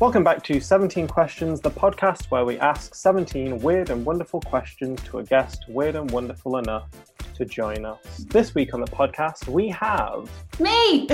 Welcome back to 17 Questions, the podcast where we ask 17 weird and wonderful questions to a guest weird and wonderful enough to join us. This week on the podcast, we have. Me!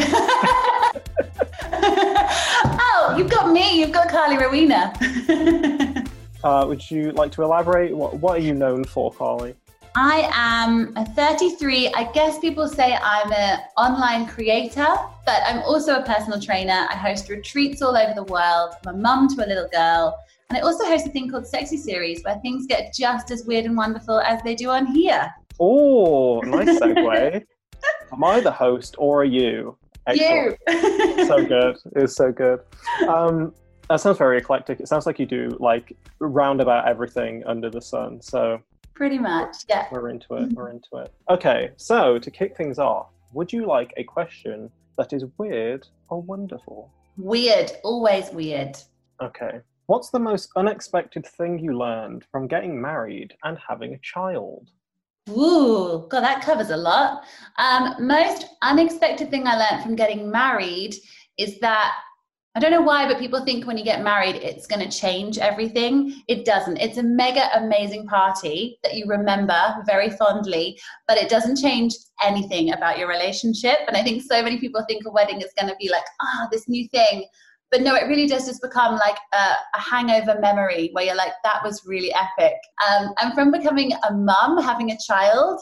oh, you've got me, you've got Carly Rowena. Uh, would you like to elaborate? What, what are you known for, Carly? I am a 33. I guess people say I'm an online creator, but I'm also a personal trainer. I host retreats all over the world. I'm a mum to a little girl. And I also host a thing called Sexy Series where things get just as weird and wonderful as they do on here. Oh, nice segue. Am I the host or are you? You! so good. It's so good. Um, that sounds very eclectic. It sounds like you do like roundabout everything under the sun. So Pretty much, yeah. we're into it. We're into it. Okay, so to kick things off, would you like a question that is weird or wonderful? Weird, always weird. Okay. What's the most unexpected thing you learned from getting married and having a child? Ooh, God, that covers a lot. Um, most unexpected thing I learned from getting married is that I don't know why, but people think when you get married, it's going to change everything. It doesn't. It's a mega amazing party that you remember very fondly, but it doesn't change anything about your relationship. And I think so many people think a wedding is going to be like, ah, this new thing. But no, it really does just become like a, a hangover memory where you're like, that was really epic. Um, and from becoming a mum, having a child,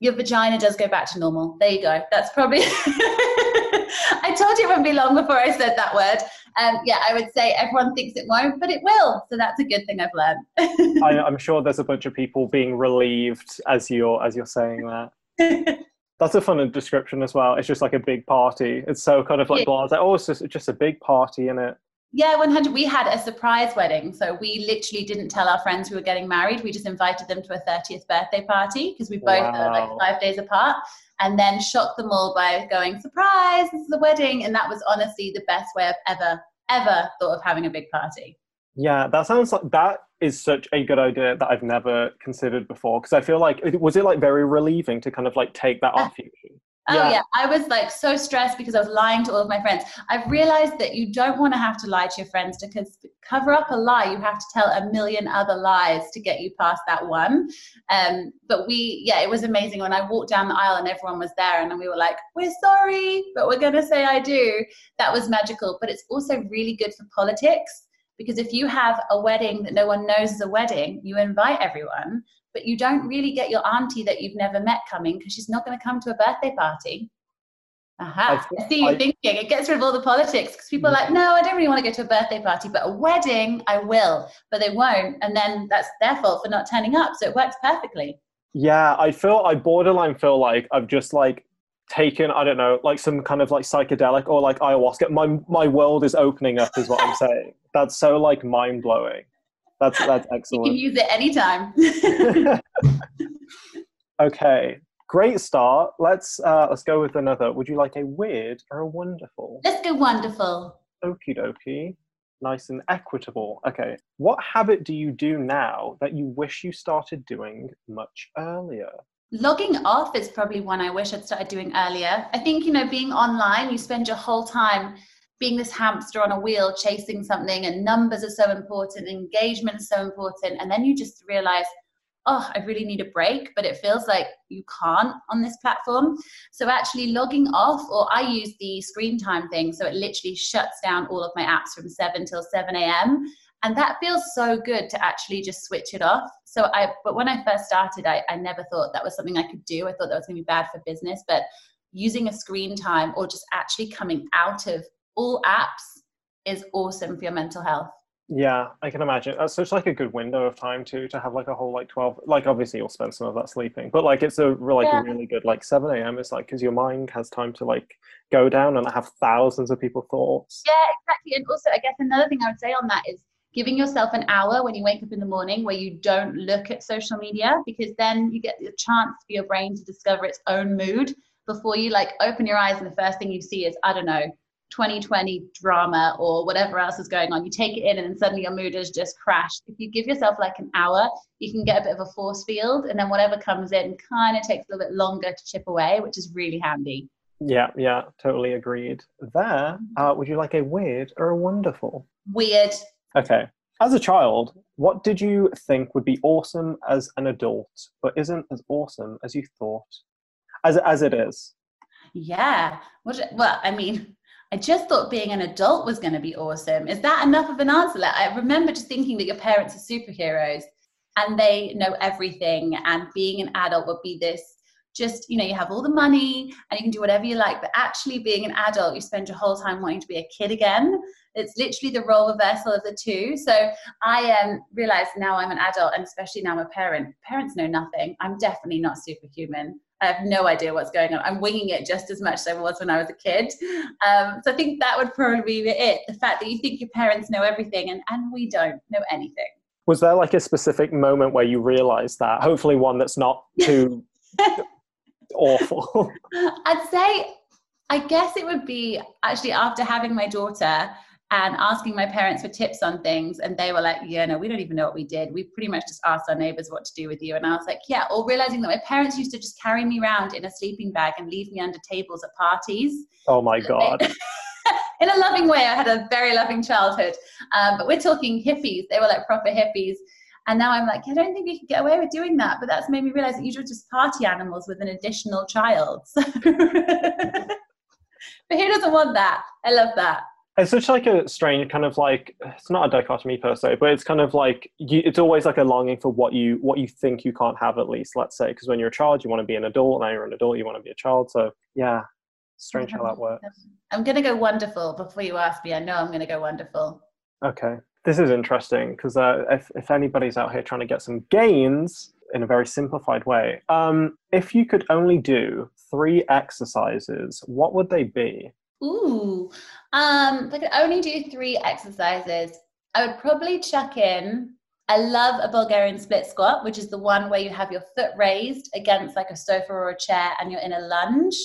your vagina does go back to normal. There you go. That's probably. I told you it wouldn't be long before I said that word. Um, yeah, I would say everyone thinks it won't, but it will. So that's a good thing I've learned. I, I'm sure there's a bunch of people being relieved as you're as you're saying that. That's a fun description as well. It's just like a big party. It's so kind of like Yeah. blah. It's like, oh, it's just, just a big party in it. Yeah, 100. We had a surprise wedding. So we literally didn't tell our friends we were getting married. We just invited them to a 30th birthday party because we both are like five days apart and then shocked them all by going, surprise, this is a wedding. And that was honestly the best way I've ever, ever thought of having a big party. Yeah, that sounds like that is such a good idea that I've never considered before. Because I feel like was it like very relieving to kind of like take that uh, off you? Oh Yeah. yeah. I was like so stressed because I was lying to all of my friends. I've realized that you don't want to have to lie to your friends because to cover up a lie, you have to tell a million other lies to get you past that one. Um, but we, yeah, it was amazing when I walked down the aisle and everyone was there, and then we were like, "We're sorry, but we're gonna say I do." That was magical. But it's also really good for politics because if you have a wedding that no one knows is a wedding, you invite everyone but you don't really get your auntie that you've never met coming because she's not going to come to a birthday party. Aha, I I, see you I- thinking. It gets rid of all the politics because people are like, mm. no, I don't really want to go to a birthday party, but a wedding, I will, but they won't. And then that's their fault for not turning up. So it works perfectly. Yeah, I feel I borderline feel like I've just like taken I don't know like some kind of like psychedelic or like ayahuasca. My my world is opening up, is what I'm saying. That's so like mind blowing. That's that's excellent. You can use it anytime. okay, great start. Let's uh, let's go with another. Would you like a weird or a wonderful? Let's go wonderful. Okie dokie. Nice and equitable. Okay. What habit do you do now that you wish you started doing much earlier? logging off is probably one I wish I'd started doing earlier. I think, you know, being online, you spend your whole time being this hamster on a wheel chasing something, and numbers are so important, engagement is so important. And then you just realize, oh, I really need a break, but it feels like you can't on this platform. So actually logging off, or I use the screen time thing, so it literally shuts down all of my apps from 7 till 7 a.m. And that feels so good to actually just switch it off. So I, but when I first started, I, I never thought that was something I could do. I thought that was going to be bad for business, but using a screen time or just actually coming out of all apps is awesome for your mental health. Yeah, I can imagine. That's such like a good window of time too to have like a whole like twelve. Like obviously you'll spend some of that sleeping, but like it's a like Yeah. really good like seven a.m. It's like because your mind has time to like go down and have thousands of people thoughts. Yeah, exactly. And also, I guess another thing I would say on that is giving yourself an hour when you wake up in the morning where you don't look at social media because then you get the chance for your brain to discover its own mood before you like open your eyes and the first thing you see is, I don't know, 2020 drama or whatever else is going on. You take it in and then suddenly your mood has just crashed. If you give yourself like an hour, you can get a bit of a force field and then whatever comes in kind of takes a little bit longer to chip away, which is really handy. Yeah, yeah, totally agreed. There, uh, would you like a weird or a wonderful? Weird. Okay. As a child, what did you think would be awesome as an adult, but isn't as awesome as you thought? As as it is. Yeah. What, well, I mean, I just thought being an adult was going to be awesome. Is that enough of an answer? Like, I remember just thinking that your parents are superheroes and they know everything, and being an adult would be this just, you know, you have all the money and you can do whatever you like, but actually being an adult, you spend your whole time wanting to be a kid again. It's literally the role reversal of the two. So I um, realize now I'm an adult, and especially now I'm a parent. Parents know nothing. I'm definitely not superhuman. I have no idea what's going on. I'm winging it just as much as I was when I was a kid. Um, so I think that would probably be it. The fact that you think your parents know everything and, and we don't know anything. Was there like a specific moment where you realized that? Hopefully, one that's not too awful. I'd say, I guess it would be actually after having my daughter and asking my parents for tips on things. And they were like, yeah, no, we don't even know what we did. We pretty much just asked our neighbors what to do with you. And I was like, yeah, or realizing that my parents used to just carry me around in a sleeping bag and leave me under tables at parties. oh my god. in a loving way. I had a very loving childhood. Um, but we're talking hippies. They were like proper hippies. And now I'm like, I don't think we could get away with doing that. But that's made me realize that you're just party animals with an additional child. So- but who doesn't want that? I love that. It's such like a strange kind of like it's not a dichotomy per se, but it's kind of like you, it's always like a longing for what you what you think you can't have at least. Let's say because when you're a child, you want to be an adult. Now you're an adult, you want to be a child. So yeah, strange how that works. I'm going to go wonderful before you ask me. I know I'm going to go wonderful. Okay, this is interesting because uh, if if anybody's out here trying to get some gains in a very simplified way, um, if you could only do three exercises, what would they be? Ooh, um, if I could only do three exercises, I would probably chuck in. I love a Bulgarian split squat, which is the one where you have your foot raised against like a sofa or a chair and you're in a lunge,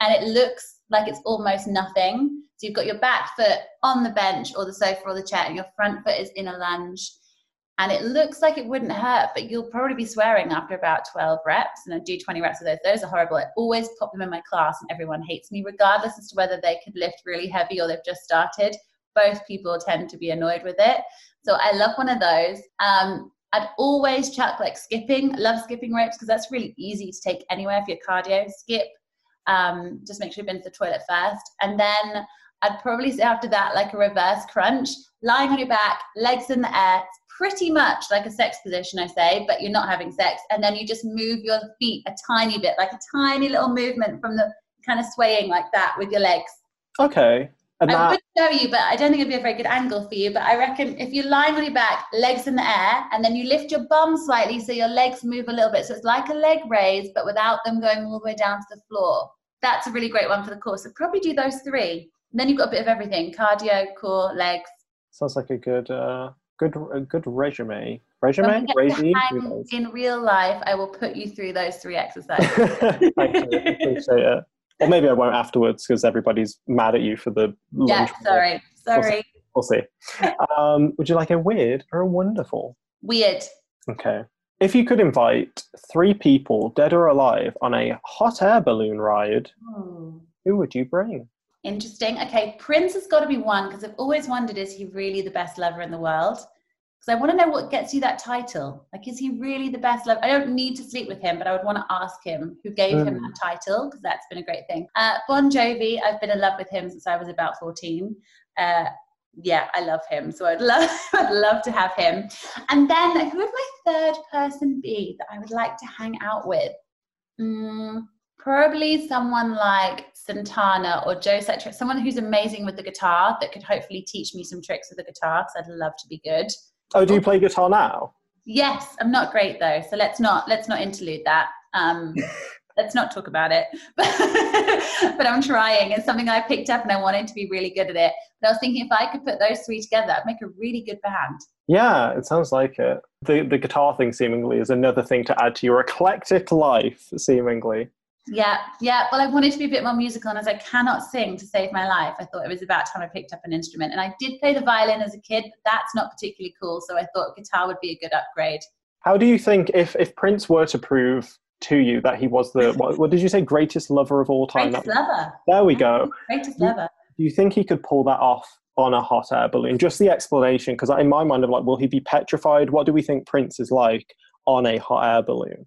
and it looks like it's almost nothing. So you've got your back foot on the bench or the sofa or the chair, and your front foot is in a lunge. And it looks like it wouldn't hurt, but you'll probably be swearing after about 12 reps. And I do 20 reps of those. Those are horrible. I always pop them in my class, and everyone hates me, regardless as to whether they could lift really heavy or they've just started. Both people tend to be annoyed with it. So I love one of those. Um, I'd always chuck like skipping. I love skipping ropes because that's really easy to take anywhere for your cardio. Skip. Um, just make sure you've been to the toilet first. And then I'd probably say after that, like a reverse crunch, lying on your back, legs in the air. Pretty much like a sex position, I say, but you're not having sex. And then you just move your feet a tiny bit, like a tiny little movement from the kind of swaying like that with your legs. Okay, and I that would show you, but I don't think it'd be a very good angle for you. But I reckon if you're lying on your back, legs in the air, and then you lift your bum slightly so your legs move a little bit. So it's like a leg raise, but without them going all the way down to the floor. That's a really great one for the core. So probably do those three. And then you've got a bit of everything cardio, core, legs. sounds like a good uh, good a good resume. Resume, we get to regime. hang Who knows? in real life, I will put you through those three exercises. Thank you. It. Or maybe I won't afterwards because everybody's mad at you for the yeah, sorry. Sorry. We'll see. Um, would you like a weird or a wonderful? Weird. Okay. If you could invite three people, dead or alive, on a hot air balloon ride, Ooh. who would you bring? Interesting. Okay, Prince has got to be one because I've always wondered is he really the best lover in the world? Because I want to know what gets you that title. Like, is he really the best lover? I don't need to sleep with him, but I would want to ask him who gave him that title because that's been a great thing. Uh, bon Jovi, I've been in love with him since I was about 14. Uh, yeah, I love him. So I'd love, I'd love to have him. And then who would my third person be that I would like to hang out with? Mm, probably someone like Santana or Joe Satriani, someone who's amazing with the guitar that could hopefully teach me some tricks with the guitar because I'd love to be good. Oh, do you play guitar now? Yes, I'm not great though, so let's not let's not interlude that. Um, let's not talk about it. but I'm trying. It's something I picked up and I wanted to be really good at it. But I was thinking if I could put those three together, I'd make a really good band. Yeah, it sounds like it. The the guitar thing seemingly is another thing to add to your eclectic life, seemingly. Yeah, yeah. Well, I wanted to be a bit more musical, and as I cannot sing to save my life, I thought it was about time I picked up an instrument. And I did play the violin as a kid, but that's not particularly cool. So I thought guitar would be a good upgrade. How do you think if if Prince were to prove to you that he was the what, what did you say greatest lover of all time? Greatest That- lover. there we go. Greatest lover. Do you think he could pull that off on a hot air balloon? Just the explanation, because in my mind, I'm like, will he be petrified? What do we think Prince is like on a hot air balloon?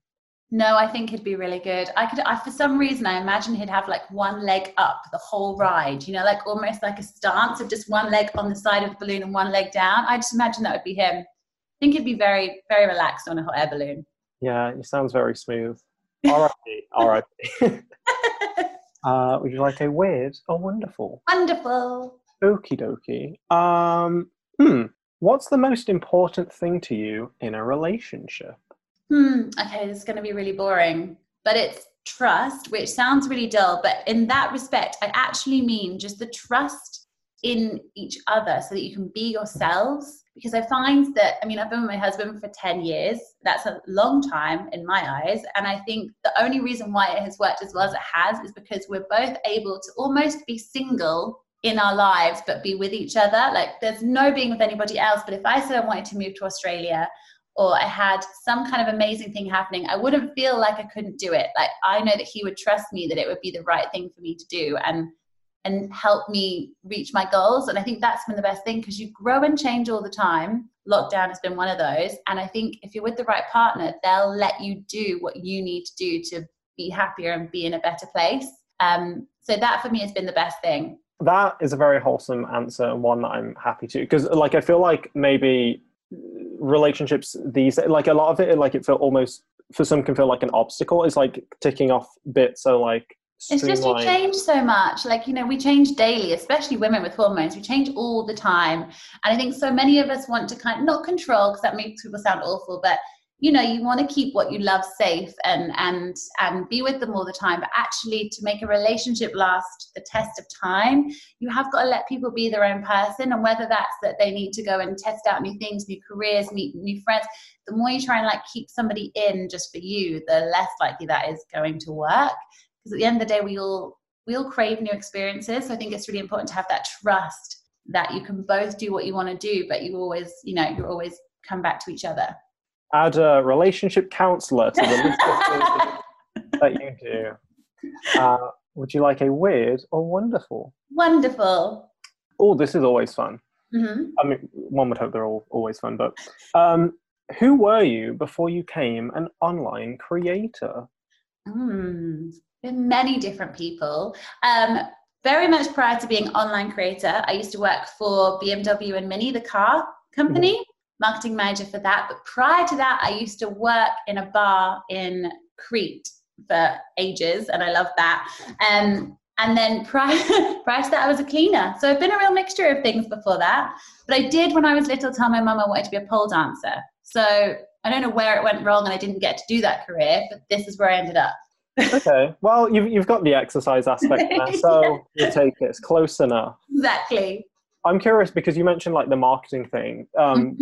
No, I think he'd be really good. I could, I, for some reason, I imagine he'd have like one leg up the whole ride, you know, like almost like a stance of just one leg on the side of the balloon and one leg down. I just imagine that would be him. I think he'd be very, very relaxed on a hot air balloon. Yeah, he sounds very smooth. R.I.P. R.I.P. uh, would you like a weird or wonderful? Wonderful. Okie dokie. Um, hmm. What's the most important thing to you in a relationship? Hmm. Okay, this is going to be really boring, but it's trust, which sounds really dull. But in that respect, I actually mean just the trust in each other so that you can be yourselves. Because I find that, I mean, I've been with my husband for 10 years. That's a long time in my eyes. And I think the only reason why it has worked as well as it has is because we're both able to almost be single in our lives, but be with each other. Like, there's no being with anybody else. But if I said I wanted to move to Australia, or I had some kind of amazing thing happening, I wouldn't feel like I couldn't do it. Like I know that he would trust me that it would be the right thing for me to do and and help me reach my goals. And I think that's been the best thing because you grow and change all the time. Lockdown has been one of those. And I think if you're with the right partner, they'll let you do what you need to do to be happier and be in a better place. Um, so that for me has been the best thing. That is a very wholesome answer and one that I'm happy to because, like, I feel like maybe relationships these like a lot of it like it felt almost for some can feel like an obstacle. It's like ticking off bits. So like It's just you change so much. Like, you know, we change daily, especially women with hormones. We change all the time. And I think so many of us want to kind of not control because that makes people sound awful, but you know, you want to keep what you love safe and and and be with them all the time. But actually to make a relationship last the test of time, you have got to let people be their own person. And whether that's that they need to go and test out new things, new careers, meet new friends, the more you try and like keep somebody in just for you, the less likely that is going to work because at the end of the day we all we all crave new experiences so i think it's really important to have that trust that you can both do what you want to do but you always you know you always come back to each other add a relationship counselor to the list of things that you do. Uh, would you like a weird or wonderful? wonderful Oh, this is always fun. hmm I mean, one would hope they're all always fun, but um, who were you before you came an online creator? mm. been many different people um very much prior to being online creator i used to work for bmw and mini the car company marketing manager for that but prior to that i used to work in a bar in crete for ages and i love that um and then prior, prior to that, I was a cleaner. So I've been a real mixture of things before that. But I did, when I was little, tell my mum I wanted to be a pole dancer. So I don't know where it went wrong and I didn't get to do that career, but this is where I ended up. Okay, well, you've, you've got the exercise aspect there, so you take it. It's close enough. Exactly. I'm curious because you mentioned like the marketing thing um,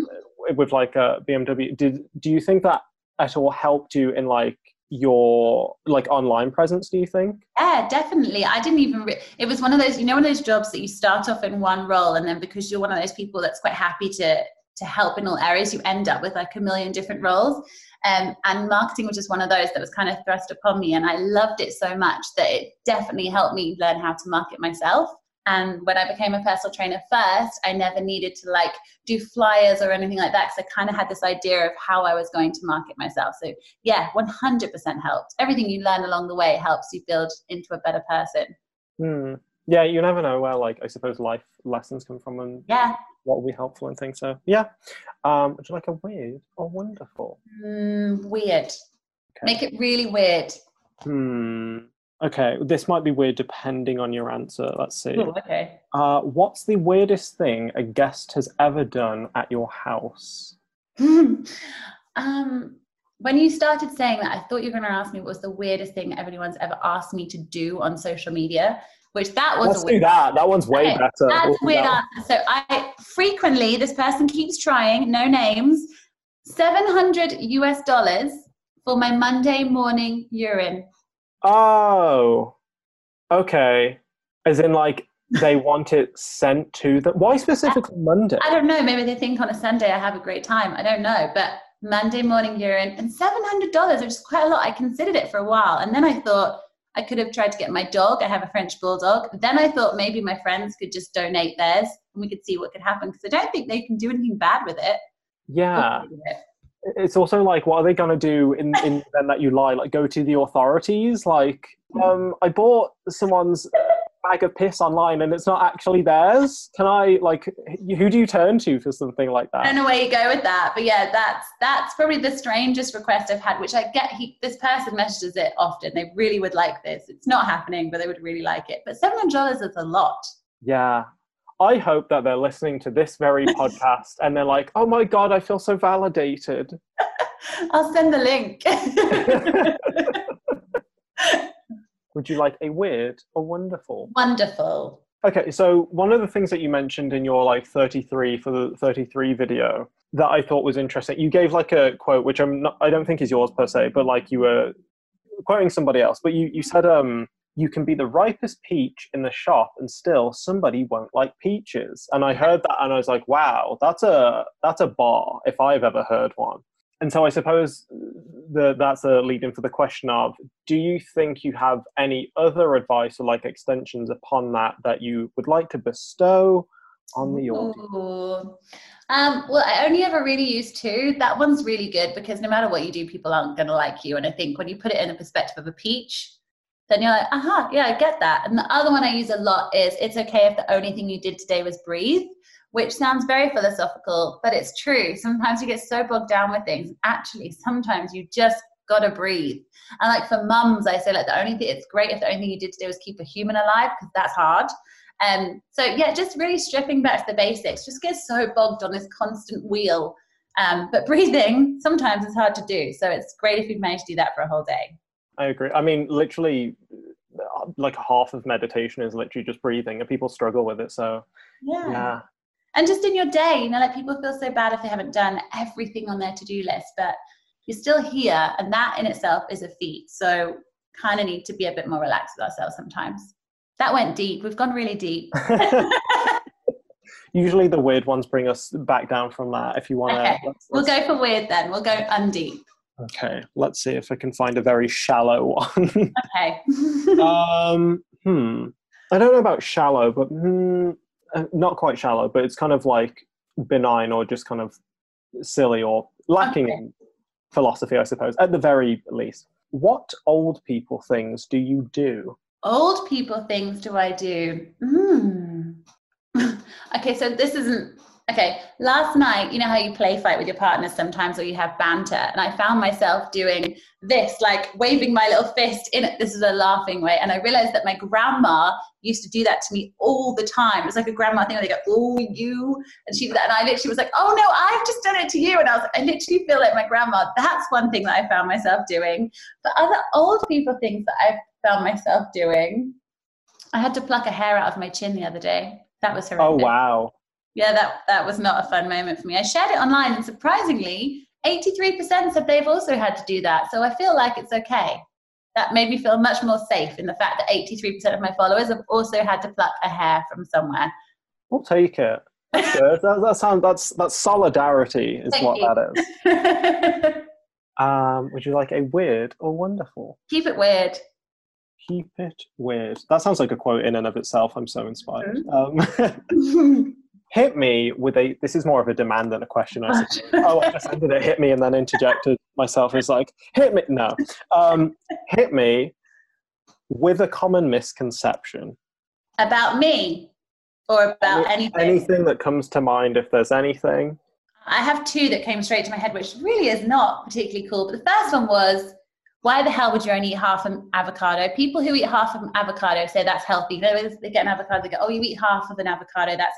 with like uh, BMW. Did do you think that at all helped you in like your like online presence? Do you think? Yeah, definitely. I didn't even. Re- it was one of those, you know, one of those jobs that you start off in one role, and then because you're one of those people that's quite happy to to help in all areas, you end up with like a million different roles. Um, and marketing was just one of those that was kind of thrust upon me. And I loved it so much that it definitely helped me learn how to market myself. And when I became a personal trainer first, I never needed to like do flyers or anything like that because I kind of had this idea of how I was going to market myself. So, yeah, 100% helped. Everything you learn along the way helps you build into a better person. Hmm. Yeah, you never know where, like, I suppose life lessons come from and Yeah. what will be helpful and things. So, yeah. Um, would you like a weird or wonderful? Mm, weird. Okay. Make it really weird. Hmm. Okay, this might be weird depending on your answer. Let's see. Ooh, okay. Uh, what's the weirdest thing a guest has ever done at your house? um, when you started saying that, I thought you were going to ask me what was the weirdest thing anyone's ever asked me to do on social media, which that was Let's a do that. That one's way Okay, better. That's We'll a weird that answer. So I frequently, this person keeps trying, no names, 700 US dollars for my Monday morning urine. Oh, okay. As in, like, they want it sent to them. Why specifically Monday? I don't know, maybe they think on a Sunday I have a great time. I don't know, but Monday morning urine and $700, which is quite a lot. I considered it for a while. And then I thought I could have tried to get my dog. I have a French bulldog. Then I thought maybe my friends could just donate theirs and we could see what could happen because I don't think they can do anything bad with it. Yeah. It's also like, what are they going to do in, in the event that you lie? Like, go to the authorities? Like, um, I bought someone's bag of piss online and it's not actually theirs. Can I, like, who do you turn to for something like that? I don't know where you go with that, but yeah, that's that's probably the strangest request I've had. Which I get. He, this person messages it often. They really would like this. It's not happening, but they would really like it. But seven hundred dollars is a lot. Yeah. I hope that they're listening to this very podcast and they're like, oh my God, I feel so validated. I'll send the link. Would you like a weird or wonderful? Wonderful. Okay, so one of the things that you mentioned in your like 33 for the 33 video that I thought was interesting, you gave like a quote which I'm not I don't think is yours per se, but like you were quoting somebody else, but you you said um you can be the ripest peach in the shop and still somebody won't like peaches. And I heard that and I was like, wow, that's a that's a bar if I've ever heard one. And so I suppose the, that's a lead in for the question of do you think you have any other advice or like extensions upon that that you would like to bestow on the audience? Um, well, I only ever really use two. That one's really good because no matter what you do, people aren't going to like you. And I think when you put it in the perspective of a peach, then you're like, aha, yeah, I get that. And the other one I use a lot is it's okay if the only thing you did today was breathe, which sounds very philosophical, but it's true. Sometimes you get so bogged down with things. Actually, sometimes you just gotta breathe. And like for mums, I say like the only thing it's great if the only thing you did today was keep a human alive because that's hard. Um, so yeah, just really stripping back to the basics. Just get so bogged on this constant wheel. Um, but breathing sometimes is hard to do. So it's great if you've managed to do that for a whole day. I agree. I mean, literally, like half of meditation is literally just breathing, and people struggle with it. So, Yeah. yeah. And just in your day, you know, like people feel so bad if they haven't done everything on their to-do list, but you're still here, and that in itself is a feat. So kind of need to be a bit more relaxed with ourselves sometimes. That went deep. We've gone really deep. Usually, the weird ones bring us back down from that. If you want to, Okay, we'll go for weird then. We'll go undeep. Okay, let's see if I can find a very shallow one. Okay. um, hmm. I don't know about shallow, but hmm, uh, not quite shallow, but it's kind of like benign or just kind of silly or lacking Okay. in philosophy, I suppose, at the very least. What old people things do you do? Old people things do I do? Hmm. okay, so this isn't okay. Last night, you know how you play fight with your partners sometimes, or you have banter, and I found myself doing this, like waving my little fist in it. This is a laughing way, and I realized that my grandma used to do that to me all the time. It was like a grandma thing where they go, "Oh, you," and she did that, and I literally was like, "Oh no, I've just done it to you," and I was, I literally feel like my grandma. That's one thing that I found myself doing. But other old people things that I've found myself doing. I had to pluck a hair out of my chin the other day. That was her. Oh, wow. Yeah, that that was not a fun moment for me. I shared it online, and surprisingly, 83% said they've also had to do that. So I feel like it's okay. That made me feel much more safe in the fact that 83% of my followers have also had to pluck a hair from somewhere. We'll take it. That, that sounds that's that's solidarity is Thank what you. that is. Um, would you like a weird or wonderful? Keep it weird. Keep it weird. That sounds like a quote in and of itself. I'm so inspired. Mm-hmm. Um, hit me with a. This is more of a demand than a question. I suppose. oh, I just ended it. Hit me and then interjected myself as like hit me. No, um, hit me with a common misconception. About me or about Any- anything. anything that comes to mind, if there's anything. I have two that came straight to my head, which really is not particularly cool. But the first one was, why the hell would you only eat half an avocado? People who eat half of an avocado say that's healthy. They get an avocado, they go, oh, you eat half of an avocado, that's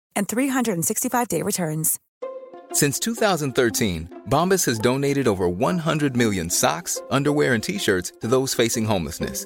and 365-day returns. Since 2013, Bombas has donated over 100 million socks, underwear, and t-shirts to those facing homelessness.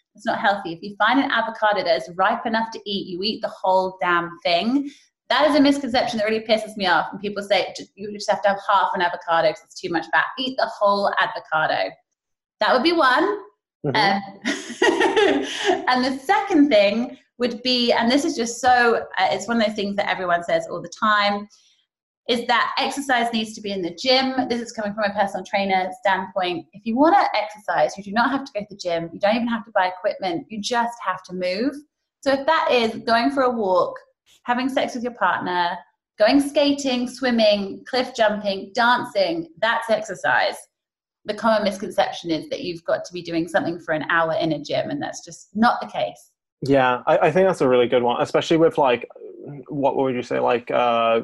It's not healthy. If you find an avocado that is ripe enough to eat, you eat the whole damn thing. That is a misconception that really pisses me off. And people say you just have to have half an avocado because it's too much fat. Eat the whole avocado. That would be one. Mhm. Um, and the second thing would be, and this is just so, uh, it's one of those things that everyone says all the time, is that exercise needs to be in the gym. This is coming from a personal trainer standpoint. If you want to exercise, you do not have to go to the gym. You don't even have to buy equipment. You just have to move. So if that is going for a walk, having sex with your partner, going skating, swimming, cliff jumping, dancing, that's exercise. The common misconception is that you've got to be doing something for an hour in a gym, and that's just not the case. Yeah, I, I think that's a really good one, especially with like, what would you say, like uh,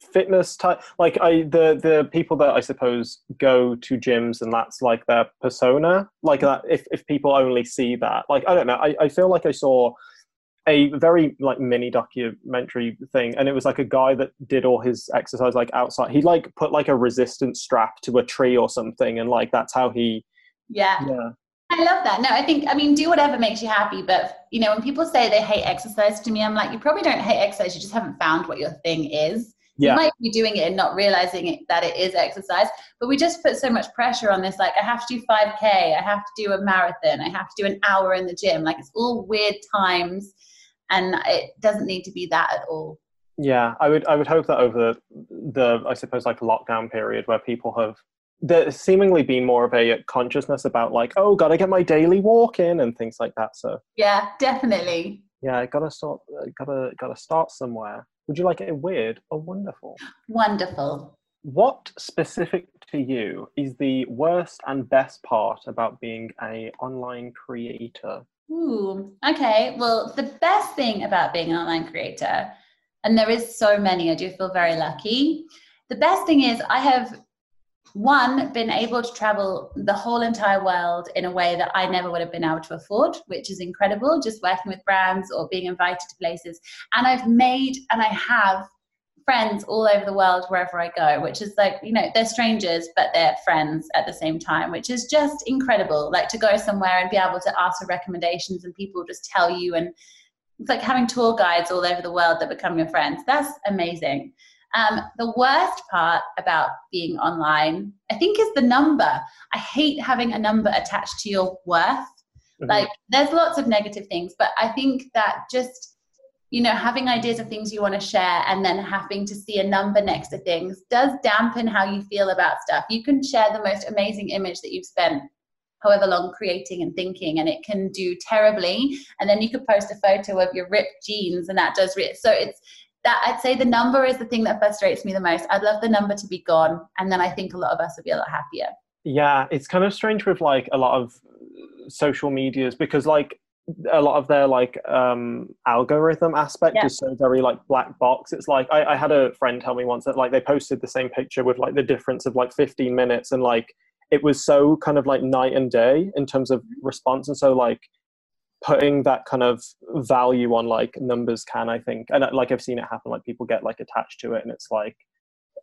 fitness type. Like I, the the people that I suppose go to gyms and that's like their persona. Like mm. that, if if people only see that, like I don't know, I, I feel like I saw a very like mini documentary thing and it was like a guy that did all his exercise like outside he like put like a resistance strap to a tree or something and like that's how he Yeah. yeah I love that. No, I think, I mean, do whatever makes you happy. But, you know, when people say they hate exercise to me, I'm like, you probably don't hate exercise. You just haven't found what your thing is. Yeah. You might be doing it and not realizing it, that it is exercise. But we just put so much pressure on this. Like, I have to do 5K, I have to do a marathon, I have to do an hour in the gym. Like, it's all weird times. And it doesn't need to be that at all. Yeah, I would I would hope that over the, the I suppose like lockdown period where people have there's seemingly been more of a consciousness about like oh gotta get my daily walk in and things like that. So Yeah, definitely. yeah, gotta start gotta gotta start somewhere. Would you like it weird or wonderful? Wonderful. What specific to you is the worst and best part about being a online creator? Ooh, okay. Well, the best thing about being an online creator, and there is so many, I do feel very lucky. The best thing is I have one, been able to travel the whole entire world in a way that I never would have been able to afford, which is incredible, just working with brands or being invited to places. And I've made and I have friends all over the world wherever I go, which is like, you know, they're strangers, but they're friends at the same time, which is just incredible. Like to go somewhere and be able to ask for recommendations and people just tell you. And it's like having tour guides all over the world that become your friends. That's amazing. Um, the worst part about being online, I think, is the number. I hate having a number attached to your worth. Mm-hmm. Like, there's lots of negative things, but I think that just, you know, having ideas of things you want to share and then having to see a number next to things does dampen how you feel about stuff. You can share the most amazing image that you've spent however long creating and thinking and it can do terribly and then you could post a photo of your ripped jeans and that does re- so it's that I'd say the number is the thing that frustrates me the most. I'd love the number to be gone, and then I think a lot of us would be a lot happier. Yeah, it's kind of strange with like a lot of social medias because like a lot of their like um algorithm aspect yeah. is so very like black box it's like I, I had a friend tell me once that like they posted the same picture with like the difference of like 15 minutes and like it was so kind of like night and day in terms of mm-hmm. response and so like putting that kind of value on like numbers can i think and uh, like i've seen it happen like people get like attached to it and it's like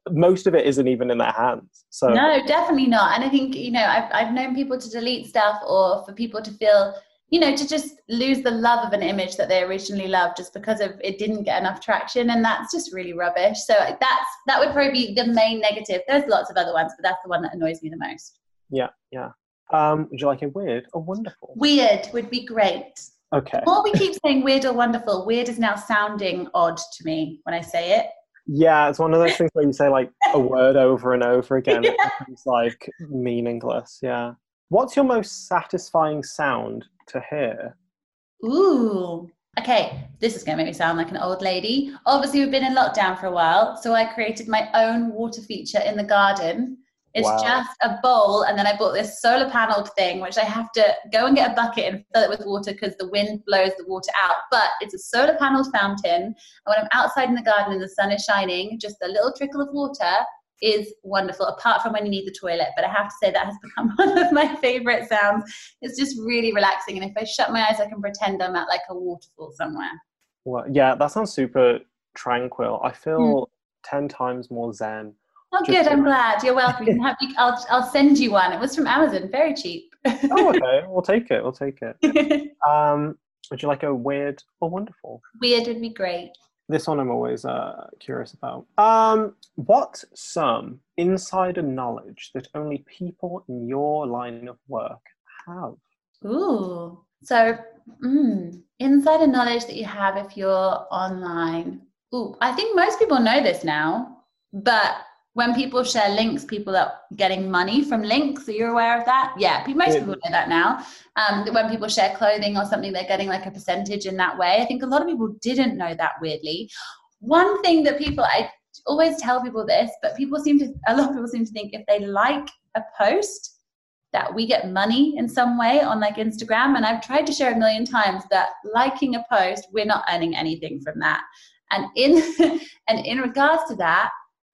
most of it isn't even in their hands so no definitely not and i think you know i've, I've known people to delete stuff or for people to feel you know to just lose the love of an image that they originally loved just because of it didn't get enough traction and that's just really rubbish so that's that would probably be the main negative. There's lots of other ones but that's the one that annoys me the most. Yeah yeah um, would you like a weird or wonderful? Weird would be great. Okay. What we keep saying weird or wonderful, weird is now sounding odd to me when I say it. Yeah, it's one of those things where you say like a word over and over again. yeah. It becomes like meaningless. Yeah. What's your most satisfying sound to hear? Ooh. Okay, this is going to make me sound like an old lady. Obviously, we've been in lockdown for a while, so I created my own water feature in the garden it's wow. just a bowl, and then I bought this solar paneled thing, which I have to go and get a bucket and fill it with water because the wind blows the water out. But it's a solar paneled fountain, and when I'm outside in the garden and the sun is shining, just a little trickle of water is wonderful. Apart from when you need the toilet, but I have to say that has become one of my favorite sounds. It's just really relaxing, and if I shut my eyes, I can pretend I'm at like a waterfall somewhere. Well, yeah, that sounds super tranquil. I feel mm. ten times more zen Oh, good. I'm glad. You're welcome. You can have, I'll, I'll send you one. It was from Amazon. Very cheap. oh, okay. We'll take it. We'll take it. Um, would you like a weird or wonderful? Weird would be great. This one I'm always uh, curious about. Um, what some insider knowledge that only people in your line of work have? Ooh. So, mm, insider knowledge that you have if you're online. Ooh, I think most people know this now, but when people share links, people are getting money from links. Are you aware of that? Yeah, most people know that now. Um, when people share clothing or something, they're getting like a percentage in that way. I think a lot of people didn't know that weirdly. One thing that people, I always tell people this, but people seem to, a lot of people seem to think if they like a post, that we get money in some way on like Instagram. And I've tried to share a million times that liking a post, we're not earning anything from that. And in and in regards to that,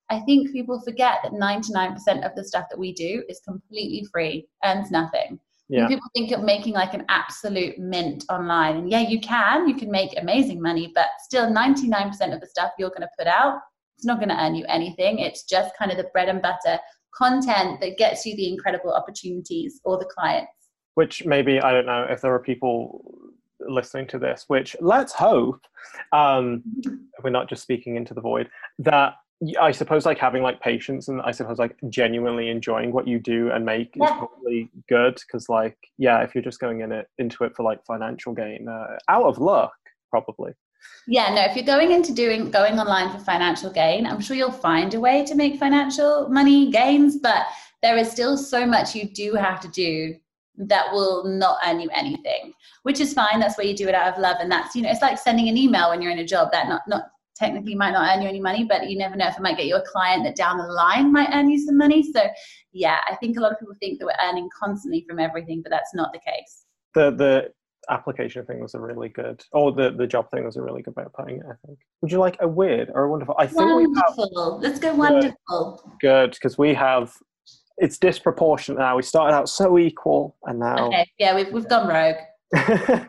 I think people forget that 99% of the stuff that we do is completely free, earns nothing. Yeah. People think you're making like an absolute mint online. And yeah, you can, you can make amazing money, but still 99% of the stuff you're going to put out, it's not going to earn you anything. It's just kind of the bread and butter content that gets you the incredible opportunities or the clients. Which maybe, I don't know if there are people listening to this, which let's hope, um, we're not just speaking into the void, that I suppose like having like patience and I suppose like genuinely enjoying what you do and make yeah. is probably good because like yeah if you're just going in it into it for like financial gain uh, out of luck probably yeah no if you're going into doing going online for financial gain I'm sure you'll find a way to make financial money gains but there is still so much you do have to do that will not earn you anything which is fine that's where you do it out of love and that's you know it's like sending an email when you're in a job that not not technically might not earn you any money, but you never know if it might get you a client that down the line might earn you some money. So, yeah, I think a lot of people think that we're earning constantly from everything, but that's not the case. The the application thing was a really good, or the the job thing was a really good way of putting it. I think. Would you like a weird or a wonderful? I think wonderful. Let's go wonderful. Good, because we have it's disproportionate now. We started out so equal, and now. Okay, yeah, we've we've gone rogue.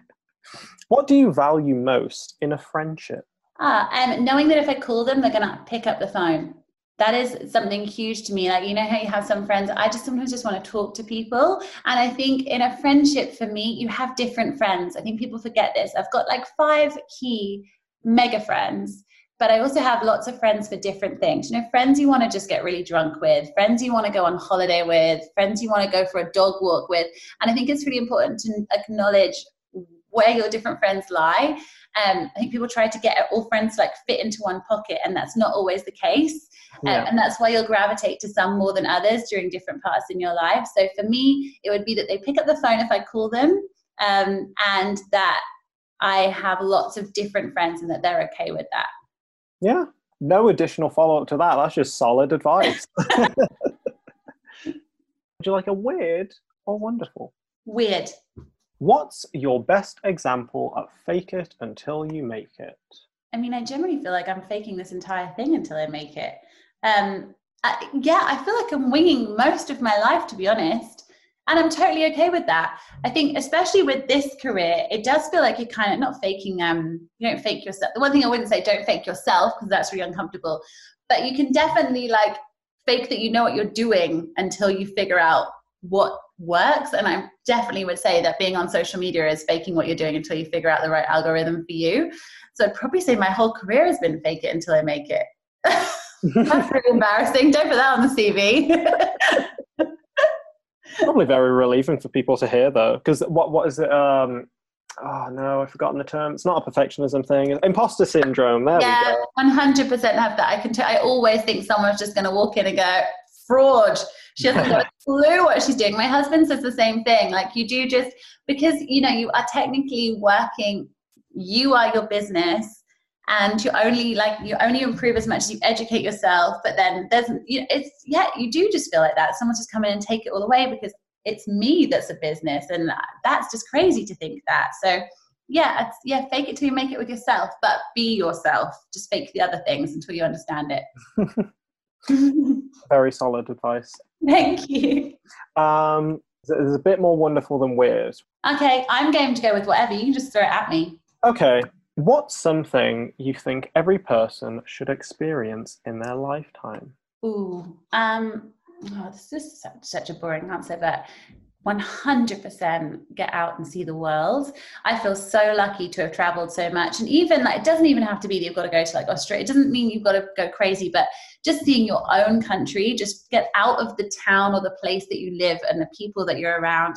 what do you value most in a friendship? Ah, and knowing that if I call them, they're gonna pick up the phone. That is something huge to me. Like you know how you have some friends. I just sometimes just want to talk to people, and I think in a friendship for me, you have different friends. I think people forget this. I've got like five key mega friends but I also have lots of friends for different things. You know, friends you want to just get really drunk with, friends you want to go on holiday with, friends you want to go for a dog walk with. And I think it's really important to acknowledge where your different friends lie. Um, I think people try to get all friends to like fit into one pocket, and that's not always the case. Um, and that's why you'll gravitate to some more than others during different parts in your life. So for me, it would be that they pick up the phone if I call them, um, and that I have lots of different friends and that they're okay with that. Yeah, no additional follow up to that. That's just solid advice. Would you like a weird or wonderful? Weird. What's your best example of fake it until you make it? I mean, I generally feel like I'm faking this entire thing until I make it. Um, I, yeah, I feel like I'm winging most of my life, to be honest. And I'm totally okay with that. I think, especially with this career, it does feel like you're kind of not faking, um, you don't fake yourself. The one thing I wouldn't say, don't fake yourself, because that's really uncomfortable. But you can definitely like fake that you know what you're doing until you figure out what works. And I definitely would say that being on social media is faking what you're doing until you figure out the right algorithm for you. So I'd probably say my whole career has been fake it until I make it. That's pretty embarrassing. Don't put that on the CV. Probably very relieving for people to hear, though, because what what is it? Um, oh no, I've forgotten the term. It's not a perfectionism thing. Imposter syndrome. There yeah, one hundred percent have that. I can. T- I always think someone's just going to walk in and go fraud. She hasn't got clue what she's doing. My husband says the same thing. Like you do just because you know you are technically working. You are your business and you only like you only improve as much as you educate yourself but then there's you know it's yeah you do just feel like that someone just come in and take it all away because it's me that's a business and that's just crazy to think that so yeah yeah fake it till you make it with yourself but be yourself just fake the other things until you understand it very solid advice thank you. Um there's a bit more wonderful than weird. Okay i'm game to go with whatever. You can just throw it at me. Okay What's something you think every person should experience in their lifetime? Ooh, um, oh, this is such, such a boring answer, but 100% get out and see the world. I feel so lucky to have traveled so much. And even like, it doesn't even have to be that you've got to go to like Australia. It doesn't mean you've got to go crazy, but just seeing your own country, just get out of the town or the place that you live and the people that you're around.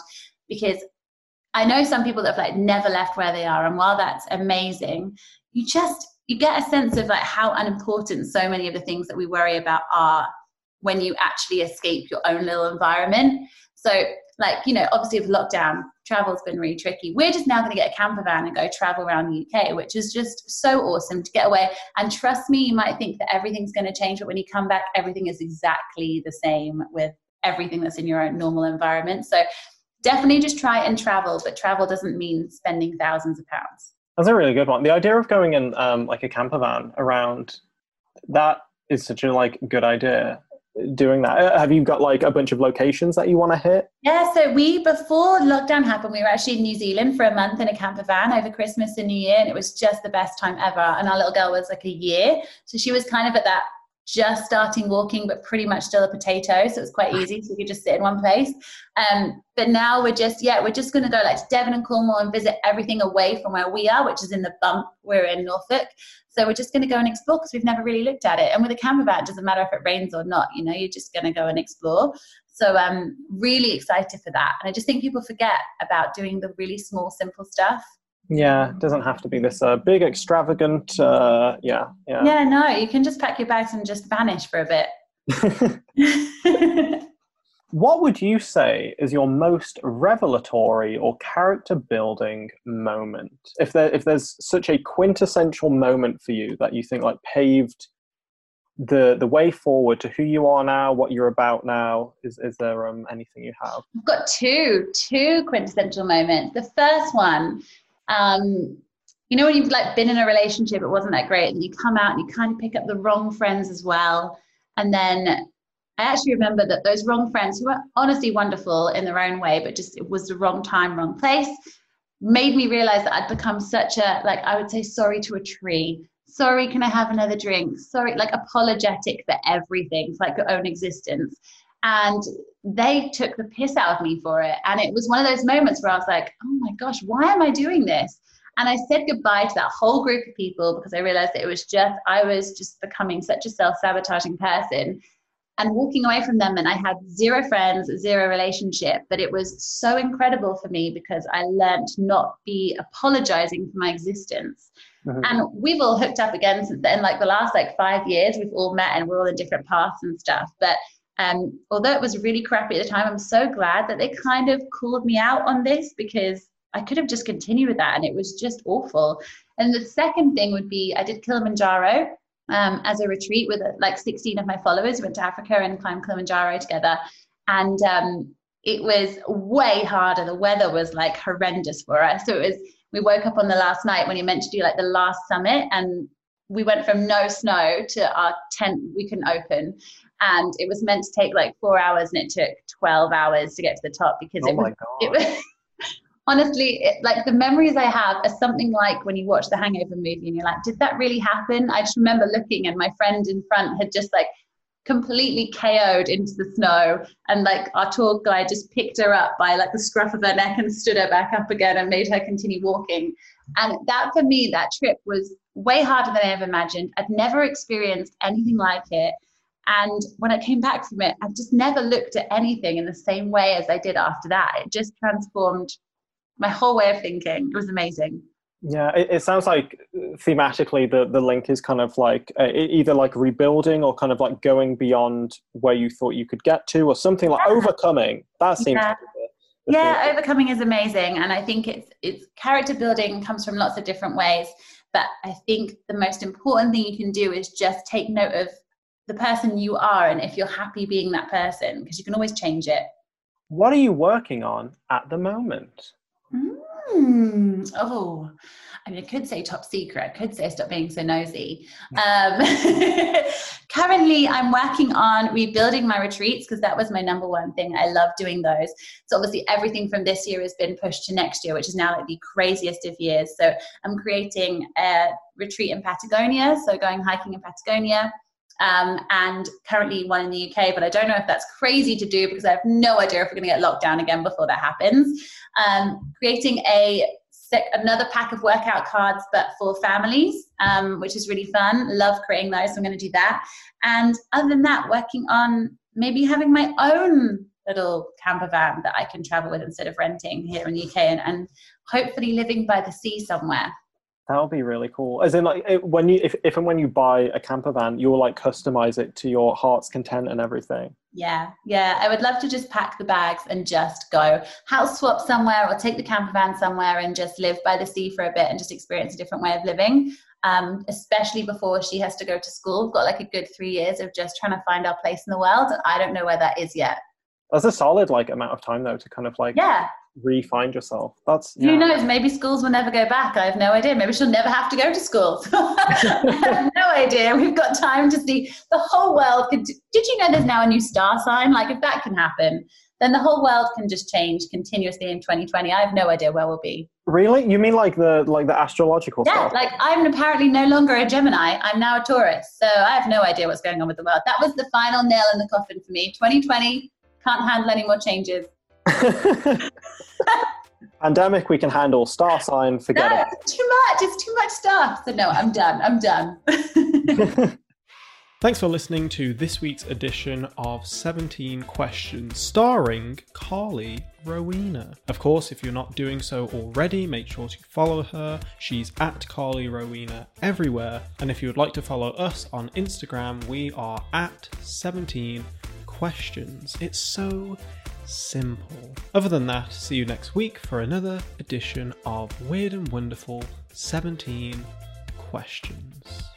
Because I know some people that have like never left where they are, and while that's amazing, you just you get a sense of like how unimportant so many of the things that we worry about are when you actually escape your own little environment. So, like, you know, obviously with lockdown, travel's been really tricky. We're just now going to get a camper van and go travel around the UK, which is just so awesome to get away. And trust me, you might think that everything's going to change, but when you come back, everything is exactly the same with everything that's in your own normal environment. So definitely just try and travel, but travel doesn't mean spending thousands of pounds. That's a really good one. The idea of going in um, like a camper van around that is such a like good idea. Doing that, uh, have you got like a bunch of locations that you want to hit? Yeah, so we before lockdown happened, we were actually in New Zealand for a month in a camper van over Christmas and New Year, and it was just the best time ever. And our little girl was like a year, so she was kind of at that just starting walking, but pretty much still a potato. So it was quite easy. So we could just sit in one place. Um, but now we're just, yeah, we're just going to go like to Devon and Cornwall and visit everything away from where we are, which is in the bump. We're in Norfolk. So we're just going to go and explore because we've never really looked at it. And with a camper van, it doesn't matter if it rains or not, you know, you're just going to go and explore. So I'm um, really excited for that. And I just think people forget about doing the really small, simple stuff. Yeah, it doesn't have to be this uh, big, extravagant. Uh, yeah, yeah. Yeah, no, you can just pack your bags and just vanish for a bit. what would you say is your most revelatory or character building moment? If there, if there's such a quintessential moment for you that you think like paved the the way forward to who you are now, what you're about now, is is there um, anything you have? I've got two two quintessential moments. The first one um, you know when you've like been in a relationship it wasn't that great and you come out and you kind of pick up the wrong friends as well and then I actually remember that those wrong friends, who were honestly wonderful in their own way, but just it was the wrong time, wrong place, made me realize that I'd become such a, like, I would say sorry to a tree. Sorry, can I have another drink? Sorry, like apologetic for everything, for like your own existence. And they took the piss out of me for it. And it was one of those moments where I was like, oh my gosh, why am I doing this? And I said goodbye to that whole group of people because I realized that it was just, I was just becoming such a self sabotaging person and walking away from them. And I had zero friends, zero relationship. But it was so incredible for me because I learned not be apologizing for my existence. Mm-hmm. And we've all hooked up again since then, like the last like five years, we've all met and we're all in different paths and stuff. But um, although it was really crappy at the time, I'm so glad that they kind of called me out on this because I could have just continued with that and it was just awful. And the second thing would be I did Kilimanjaro um, as a retreat with like 16 of my followers. We went to Africa and climbed Kilimanjaro together. And um, it was way harder. The weather was like horrendous for us. So it was, we woke up on the last night when you meant to do like the last summit and we went from no snow to our tent we couldn't open and it was meant to take like four hours and it took 12 hours to get to the top because oh it, was, it was honestly, it, like the memories I have are something like when you watch the Hangover movie and you're like, did that really happen? I just remember looking and my friend in front had just like completely KO'd into the snow. And like our tour guide just picked her up by like the scruff of her neck and stood her back up again and made her continue walking. And that for me, that trip was way harder than I ever imagined. I'd never experienced anything like it. And when I came back from it, I've just never looked at anything in the same way as I did after that. It just transformed my whole way of thinking. It was amazing. Yeah, it, it sounds like thematically the, the link is kind of like uh, either like rebuilding or kind of like going beyond where you thought you could get to or something like yeah. overcoming. That seems yeah. yeah, overcoming is amazing. And I think it's it's character building comes from lots of different ways. But I think the most important thing you can do is just take note of the person you are and if you're happy being that person, because you can always change it. What are you working on at the moment? Mm, oh, I mean, I could say top secret. I could say stop being so nosy. Um, currently, I'm working on rebuilding my retreats because that was my number one thing. I love doing those. So, obviously, everything from this year has been pushed to next year, which is now like the craziest of years. So, I'm creating a retreat in Patagonia. So, going hiking in Patagonia um, and currently one in the UK, but I don't know if that's crazy to do because I have no idea if we're going to get locked down again before that happens. Um, creating a another pack of workout cards, but for families, um, which is really fun. Love creating those, so I'm going to do that. And other than that, working on maybe having my own little camper van that I can travel with instead of renting here in the UK, and, and hopefully living by the sea somewhere. That would be really cool. As in, like, when you if, if and when you buy a camper van, you'll like customize it to your heart's content and everything. Yeah, yeah. I would love to just pack the bags and just go house swap somewhere, or take the camper van somewhere and just live by the sea for a bit and just experience a different way of living. Um, especially before she has to go to school. We've got like a good three years of just trying to find our place in the world, and I don't know where that is yet. That's a solid like amount of time though to kind of like yeah re-find yourself. That's yeah. who knows. Maybe schools will never go back. I have no idea. Maybe she'll never have to go to school. No idea. We've got time to see the whole world. Could, did you know there's now a new star sign? Like if that can happen, then the whole world can just change continuously in 2020. I have no idea where we'll be. Really? You mean like the like the astrological yeah, stuff? like I'm apparently no longer a Gemini. I'm now a Taurus. So I have no idea what's going on with the world. That was the final nail in the coffin for me. 2020 can't handle any more changes. Pandemic, we can handle. Star sign, forget no, it. It's too much. It's too much stuff. So no, I'm done. I'm done. Thanks for listening to this week's edition of 17 Questions, starring Carly Rowena. Of course, if you're not doing so already, make sure to follow her. She's at Carly Rowena everywhere. And if you would like to follow us on Instagram, we are at 17 Questions. It's so simple. Other than that, see you next week for another edition of Weird and Wonderful 17 Questions.